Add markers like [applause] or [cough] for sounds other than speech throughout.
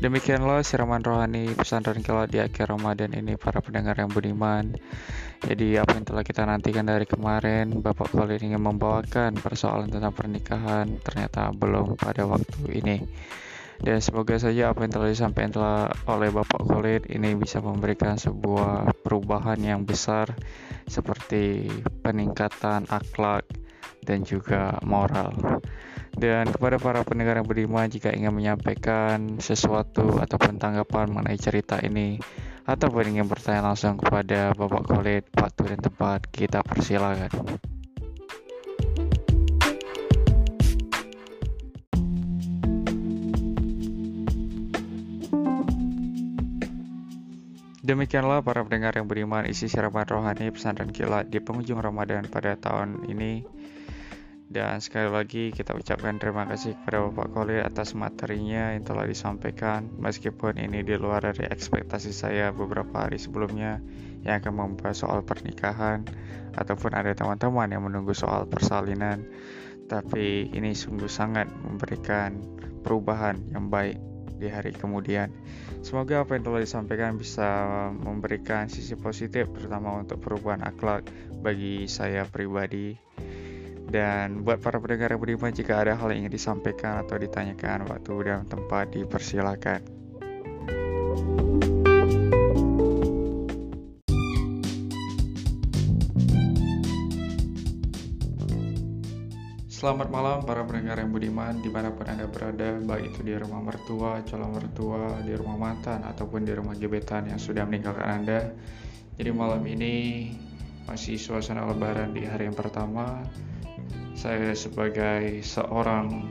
Demikianlah siraman rohani pesantren kilat di akhir Ramadan ini para pendengar yang budiman. Jadi apa yang telah kita nantikan dari kemarin, Bapak Khalid ingin membawakan persoalan tentang pernikahan ternyata belum pada waktu ini. Dan semoga saja apa yang telah disampaikan telah oleh Bapak Khalid ini bisa memberikan sebuah perubahan yang besar seperti peningkatan akhlak dan juga moral. Dan kepada para pendengar yang beriman jika ingin menyampaikan sesuatu ataupun tanggapan mengenai cerita ini ataupun ingin bertanya langsung kepada Bapak Khalid, waktu dan tempat kita persilakan. Demikianlah para pendengar yang beriman isi siraman rohani pesantren kilat di penghujung Ramadan pada tahun ini dan sekali lagi kita ucapkan terima kasih kepada Bapak Khalil atas materinya yang telah disampaikan. Meskipun ini di luar dari ekspektasi saya beberapa hari sebelumnya yang akan membahas soal pernikahan ataupun ada teman-teman yang menunggu soal persalinan. Tapi ini sungguh sangat memberikan perubahan yang baik di hari kemudian. Semoga apa yang telah disampaikan bisa memberikan sisi positif terutama untuk perubahan akhlak bagi saya pribadi dan buat para pendengar yang beriman jika ada hal yang ingin disampaikan atau ditanyakan waktu dan tempat dipersilakan. Selamat malam para pendengar yang budiman di mana pun Anda berada Baik itu di rumah mertua, calon mertua, di rumah mantan Ataupun di rumah gebetan yang sudah meninggalkan Anda Jadi malam ini masih suasana lebaran di hari yang pertama saya sebagai seorang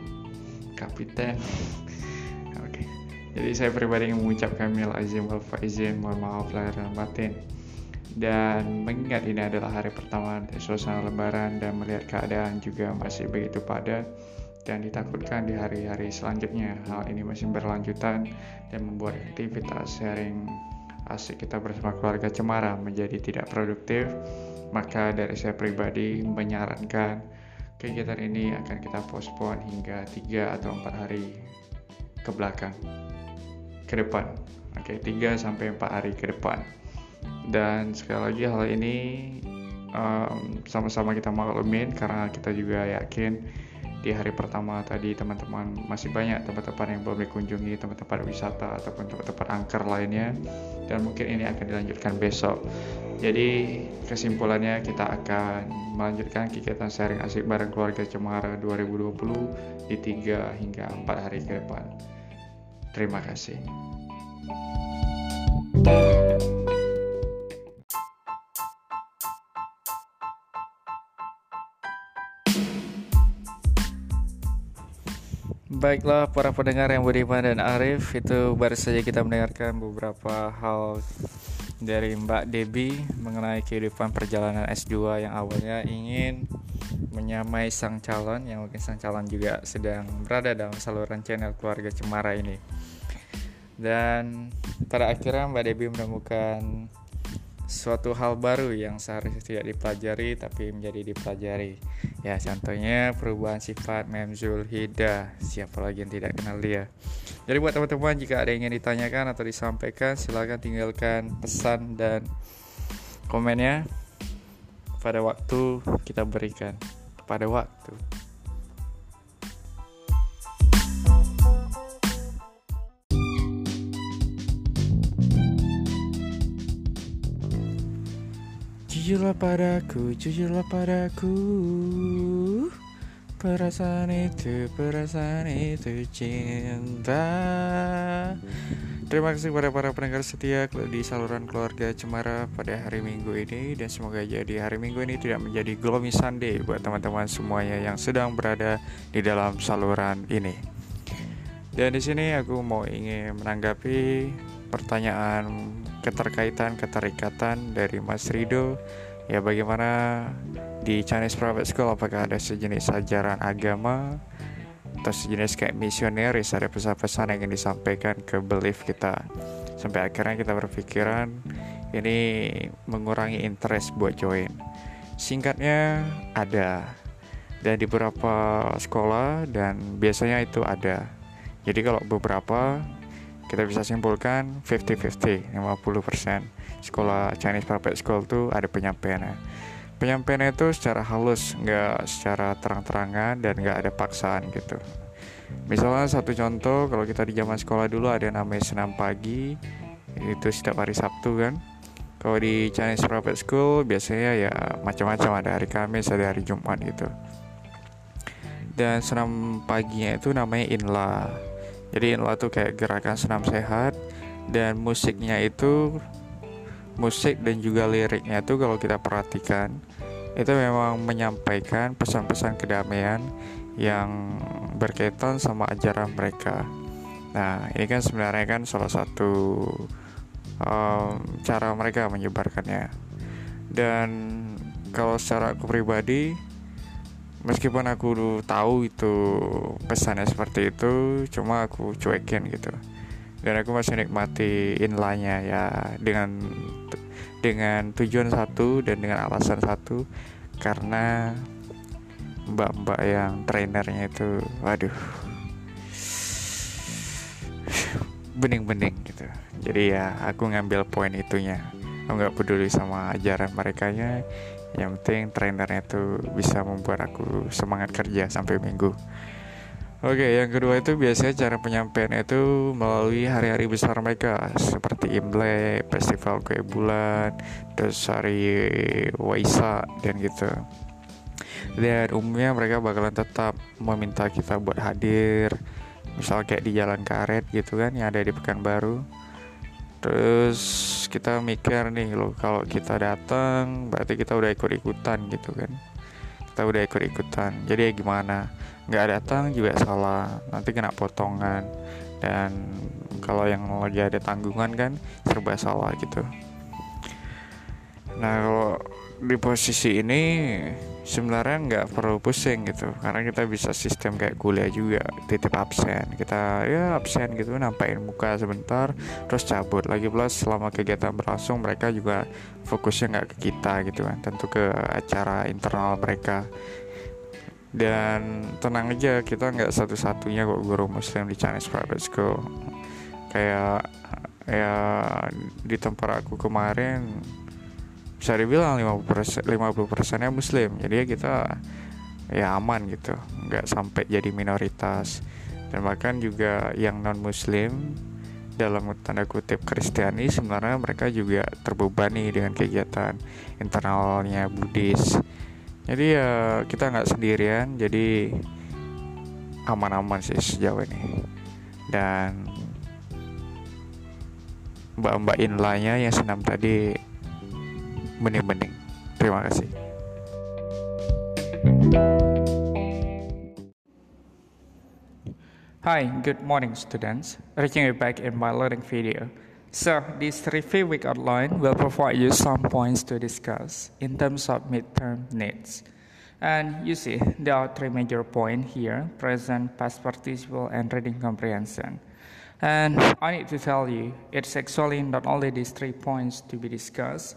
kapiten. [laughs] Okay. jadi saya pribadi mengucapkan mil azim wal faizin mohon maaf lahir dan batin. Dan mengingat ini adalah hari pertama suasana lebaran dan melihat keadaan juga masih begitu padat dan ditakutkan di hari-hari selanjutnya. Hal ini masih berlanjutan dan membuat aktivitas sharing asik kita bersama keluarga cemara menjadi tidak produktif. Maka dari saya pribadi menyarankan kegiatan ini akan kita postpone hingga 3 atau 4 hari ke belakang ke depan. Oke okay, 3 sampai 4 hari ke depan. Dan sekali lagi hal ini um, sama-sama kita maklumin karena kita juga yakin di hari pertama tadi teman-teman masih banyak tempat-tempat yang belum dikunjungi tempat-tempat wisata ataupun tempat-tempat angker lainnya. Dan mungkin ini akan dilanjutkan besok. Jadi kesimpulannya kita akan melanjutkan kegiatan sharing asik bareng keluarga Cemara 2020 di 3 hingga 4 hari ke depan. Terima kasih Baiklah para pendengar yang beriman dan arif Itu baru saja kita mendengarkan beberapa hal dari Mbak Debi Mengenai kehidupan perjalanan S2 yang awalnya ingin menyamai sang calon Yang mungkin sang calon juga sedang berada dalam saluran channel keluarga Cemara ini. Dan pada akhirnya Mbak Debi menemukan suatu hal baru yang seharusnya tidak dipelajari tapi menjadi dipelajari ya contohnya perubahan sifat memzul hida. Siapa lagi yang tidak kenal dia? Jadi buat teman-teman jika ada yang ingin ditanyakan atau disampaikan silahkan tinggalkan pesan dan komennya pada waktu kita berikan. Pada waktu Jujurlah padaku, jujurlah padaku. Perasaan itu, perasaan itu cinta. Terima kasih kepada para pendengar setia di saluran keluarga Cemara pada hari Minggu ini. Dan semoga jadi hari Minggu ini tidak menjadi gloomy Sunday Buat teman-teman semuanya yang sedang berada di dalam saluran ini. Dan di sini aku mau ingin menanggapi pertanyaan keterkaitan keterikatan dari Mas Rido ya bagaimana di Chinese Private School apakah ada sejenis ajaran agama atau sejenis kayak misioneris ada pesan-pesan yang ingin disampaikan ke belief kita? Sampai akhirnya kita berpikiran ini mengurangi interest buat join. Singkatnya ada. Dan di beberapa sekolah dan biasanya itu ada. Jadi kalau beberapa kita bisa simpulkan 50-50 50% sekolah Chinese private school tuh ada penyampaiannya. Penyampaiannya itu secara halus nggak secara terang-terangan dan nggak ada paksaan gitu. Misalnya satu contoh kalau kita di zaman sekolah dulu ada namanya senam pagi itu setiap hari Sabtu kan. Kalau di Chinese private school biasanya ya macam-macam ada hari Kamis ada hari Jumat gitu. Dan senam paginya itu namanya inla jadi inla tuh kayak gerakan senam sehat dan musiknya itu musik dan juga liriknya itu kalau kita perhatikan itu memang menyampaikan pesan-pesan kedamaian yang berkaitan sama ajaran mereka. Nah, ini kan sebenarnya kan salah satu um, cara mereka menyebarkannya. Dan kalau secara aku pribadi, meskipun aku tahu itu pesannya seperti itu cuma aku cuekin gitu. Dan aku masih nikmati inlanya ya dengan dengan tujuan satu dan dengan alasan satu. Karena mbak-mbak yang trainernya itu waduh bening-bening gitu. Jadi ya aku ngambil poin itunya. Aku nggak peduli sama ajaran mereka nya yang penting trainernya tuh bisa membuat aku semangat kerja sampai minggu Oke, yang kedua itu biasanya cara penyampaian itu melalui hari-hari besar mereka seperti Imlek, Festival Kue Bulan, terus hari Waisak dan gitu. Dan umumnya mereka bakalan tetap meminta kita buat hadir, misal kayak di Jalan Karet gitu kan yang ada di Pekanbaru terus kita mikir nih loh kalau kita datang berarti kita udah ikut ikutan gitu kan. Kita udah ikut ikutan jadi ya gimana? Nggak datang juga salah. Nanti kena potongan. Dan kalau yang lagi ada tanggungan kan serba salah gitu. Nah kalau di posisi ini sebenarnya nggak perlu pusing gitu. Karena kita bisa sistem kayak kuliah juga titip absen. Kita ya absen gitu nampain muka sebentar terus cabut. Lagi plus selama kegiatan berlangsung mereka juga fokusnya nggak ke kita gitu kan. Tentu ke acara internal mereka. Dan tenang aja kita nggak satu-satunya kok guru muslim di Chinese private school. Kayak ya di tempat aku kemarin bisa dibilang 50% 50 persennya muslim. Jadi kita ya aman gitu. Nggak sampai jadi minoritas. Dan bahkan juga yang non muslim dalam tanda kutip Kristiani sebenarnya mereka juga terbebani dengan kegiatan internalnya Buddhis. Jadi ya kita nggak sendirian. Jadi aman-aman sih sejauh ini. Dan mbak-mbak inlanya yang senam tadi bening-bening. Terima kasih. Hi, good morning students. Reaching you back in my learning video. So, this review week outline will provide you some points to discuss in terms of midterm needs. And you see, there are three major points here present, past participle, and reading comprehension. And I need to tell you, it's actually not only these three points to be discussed,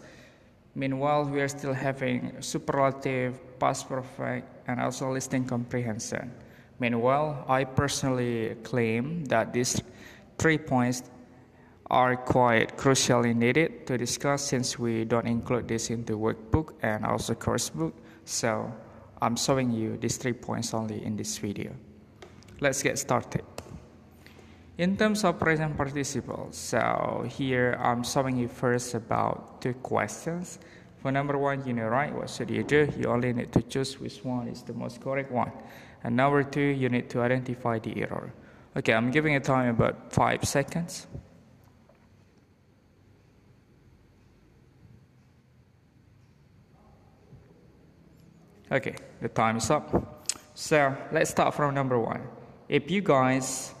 Meanwhile, we are still having superlative, past perfect, and also listening comprehension. Meanwhile, I personally claim that these three points are quite crucially needed to discuss since we don't include this into workbook and also course book. So I'm showing you these three points only in this video. Let's get started. In terms of present participle, so here I'm showing you first about two questions. For number one, you know, right? What should you do? You only need to choose which one is the most correct one. And number two, you need to identify the error. Okay, I'm giving a time about five seconds. Okay, the time is up. So let's start from number one. If you guys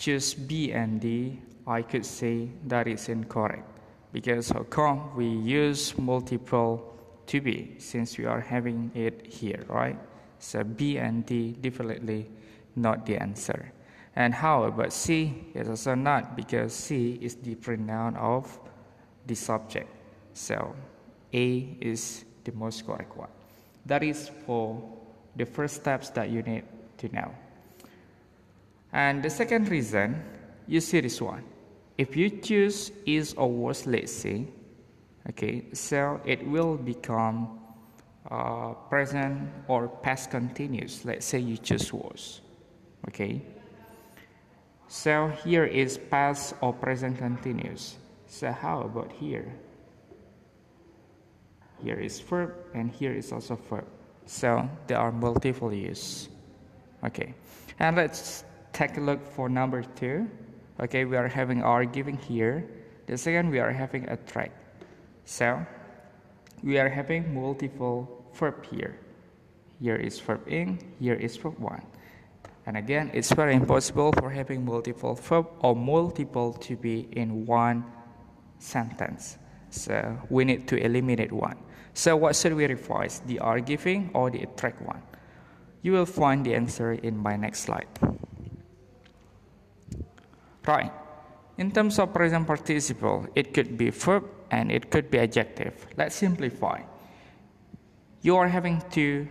choose B and D, I could say that is incorrect. Because how come we use multiple to be since we are having it here, right? So B and D definitely not the answer. And how about C? It's also not because C is the pronoun of the subject. So A is the most correct one. That is for the first steps that you need to know. And the second reason, you see this one. if you choose is or was, let's say, okay, so it will become uh, present or past continuous. Let's say you choose was, okay. So here is past or present continuous. So how about here? Here is verb and here is also verb. So there are multiple use. Okay, and let's take a look for number two. Okay, we are having are giving here. The second, we are having a track. So we are having multiple verb here. Here is verb in, here is verb one. And again, it's very impossible for having multiple verb or multiple to be in one sentence. So we need to eliminate one. So what should we revise, the are giving or the attract one? You will find the answer in my next slide. Right. In terms of present participle, it could be verb and it could be adjective. Let's simplify. You are having two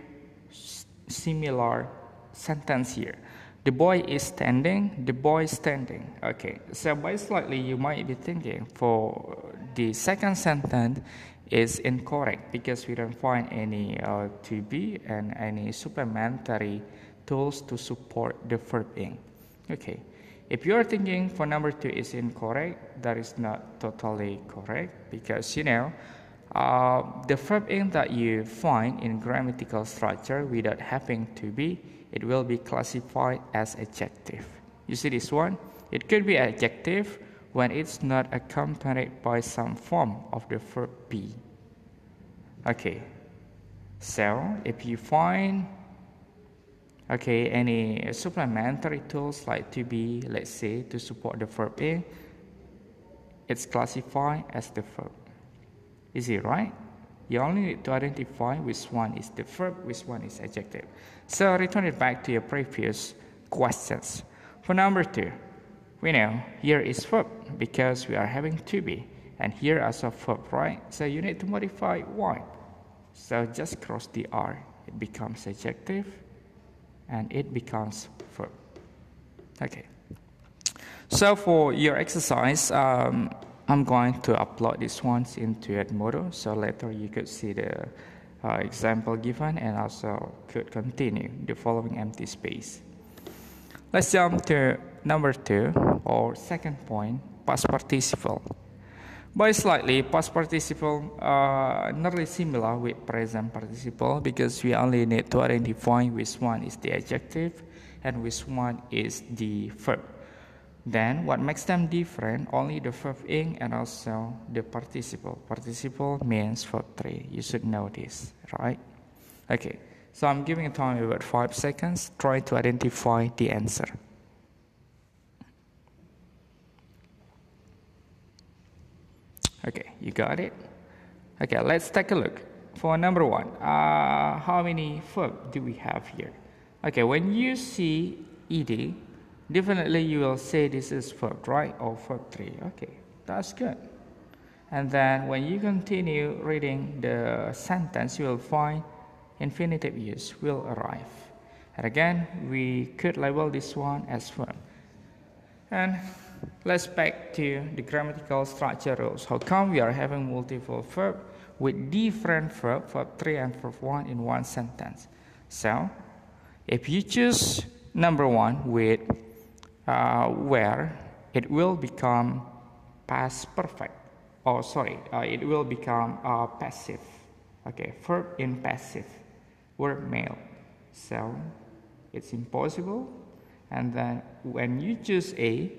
similar sentence here. The boy is standing, the boy is standing. Okay, so by slightly you might be thinking for the second sentence is incorrect because we don't find any uh, to be and any supplementary tools to support the verb in. Okay, if you are thinking for number two is incorrect, that is not totally correct because you know uh, the verb in that you find in grammatical structure without having to be, it will be classified as adjective. You see this one? It could be adjective when it's not accompanied by some form of the verb be. Okay, so if you find okay any supplementary tools like to be, let's say, to support the verb in, it's classified as the verb. Is it right? You only need to identify which one is the verb, which one is adjective. So return it back to your previous questions. For number two, we know here is verb because we are having to be, and here a verb, right? So you need to modify one. So just cross the R, it becomes adjective, and it becomes verb. Okay. So for your exercise, um, I'm going to upload this ones into Edmodo, so later you could see the uh, example given and also could continue the following empty space. Let's jump to number two or second point, past participle. By slightly, past participle are uh, nearly similar with present participle because we only need to identify which one is the adjective and which one is the verb. Then what makes them different? Only the verb in and also the participle. Participle means verb three. You should know this, right? Okay. So I'm giving a time about five seconds. Try to identify the answer. Okay, you got it? Okay, let's take a look. For number one, uh, how many verb do we have here? Okay, when you see ed, definitely you will say this is verb, right? Or verb 3. Okay, that's good. And then when you continue reading the sentence, you will find infinitive use will arrive. And again, we could label this one as verb. And let's back to the grammatical structure rules. How come we are having multiple verb with different verb, verb 3 and verb 1 in one sentence? So, if you choose number 1 with uh, where it will become past perfect. Oh, sorry, uh, it will become uh, passive. Okay, verb in passive, verb male. So it's impossible. And then when you choose A,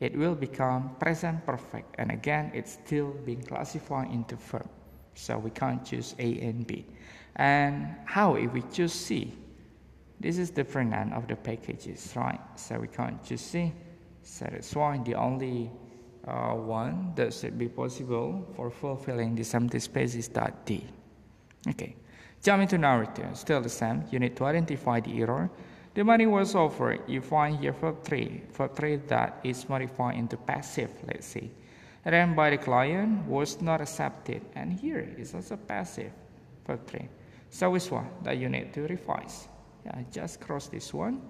it will become present perfect. And again, it's still being classified into verb. So we can't choose A and B. And how if we choose C? This is different none of the packages, right? So we can't choose c So that's why the only uh, one that should be possible for fulfilling this empty space is that D. Okay, jump into narrative. Still the same. You need to identify the error. The money was offered. You find here verb 3. Verb 3 that is modified into passive, let's say. Then by the client was not accepted. And here is also passive, verb 3. So which one that you need to revise? Yeah, just cross this one.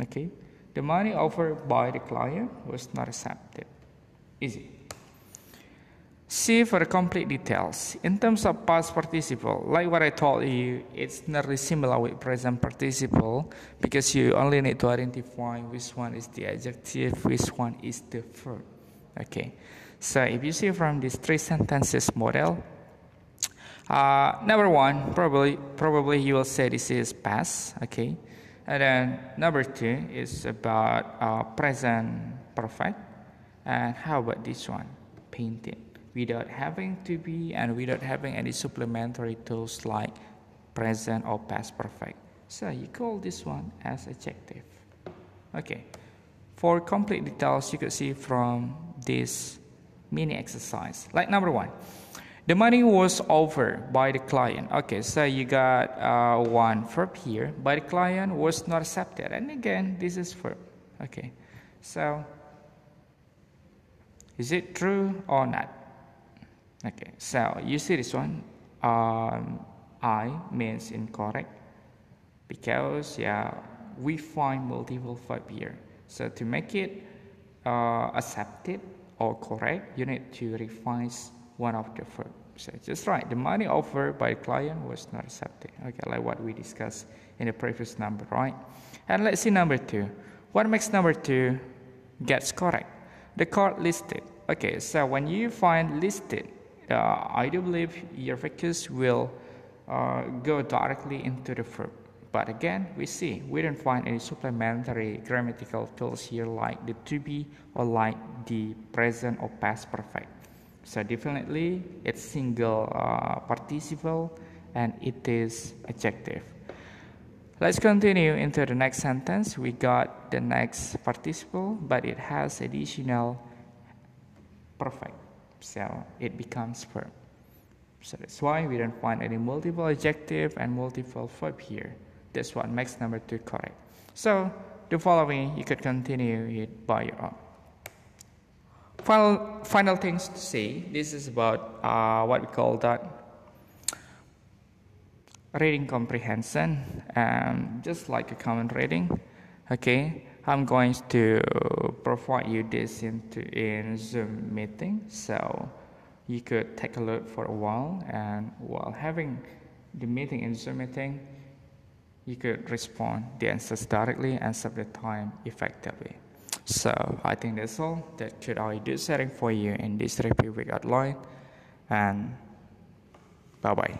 Okay. The money offered by the client was not accepted. Easy. See for the complete details. In terms of past participle, like what I told you, it's nearly similar with present participle because you only need to identify which one is the adjective, which one is the verb. Okay. So if you see from these three sentences model, uh, number one, probably probably you will say this is past. Okay. And then number two is about uh, present perfect. And how about this one? Painted without having to be and without having any supplementary tools like present or past perfect. So you call this one as adjective. Okay. For complete details, you could see from this mini exercise. Like number one, the money was offered by the client. Okay, so you got uh, one verb here. By the client was not accepted. And again, this is verb. Okay, so is it true or not? Okay, so you see this one, um, I means incorrect because yeah, we find multiple verb here. So to make it uh, accepted or correct, you need to revise one of the verb. So just right, the money offered by the client was not accepted. Okay, like what we discussed in the previous number, right? And let's see number two. What makes number two gets correct? The card listed. Okay, so when you find listed, I do believe your focus will uh, go directly into the verb. But again, we see we don't find any supplementary grammatical tools here like the to be or like the present or past perfect. So definitely it's single uh, participle and it is adjective. Let's continue into the next sentence. We got the next participle, but it has additional perfect so it becomes verb. So that's why we don't find any multiple adjective and multiple verb here. That's what makes number two correct. So the following you could continue it by your own. Final, final things to say. This is about uh, what we call that reading comprehension, um, just like a common reading. Okay, I'm going to provide you this into in Zoom meeting, so you could take a look for a while, and while having the meeting in Zoom meeting, you could respond the answers directly and save the time effectively. So I think that's all that could I do setting for you in this review week outline, and bye bye.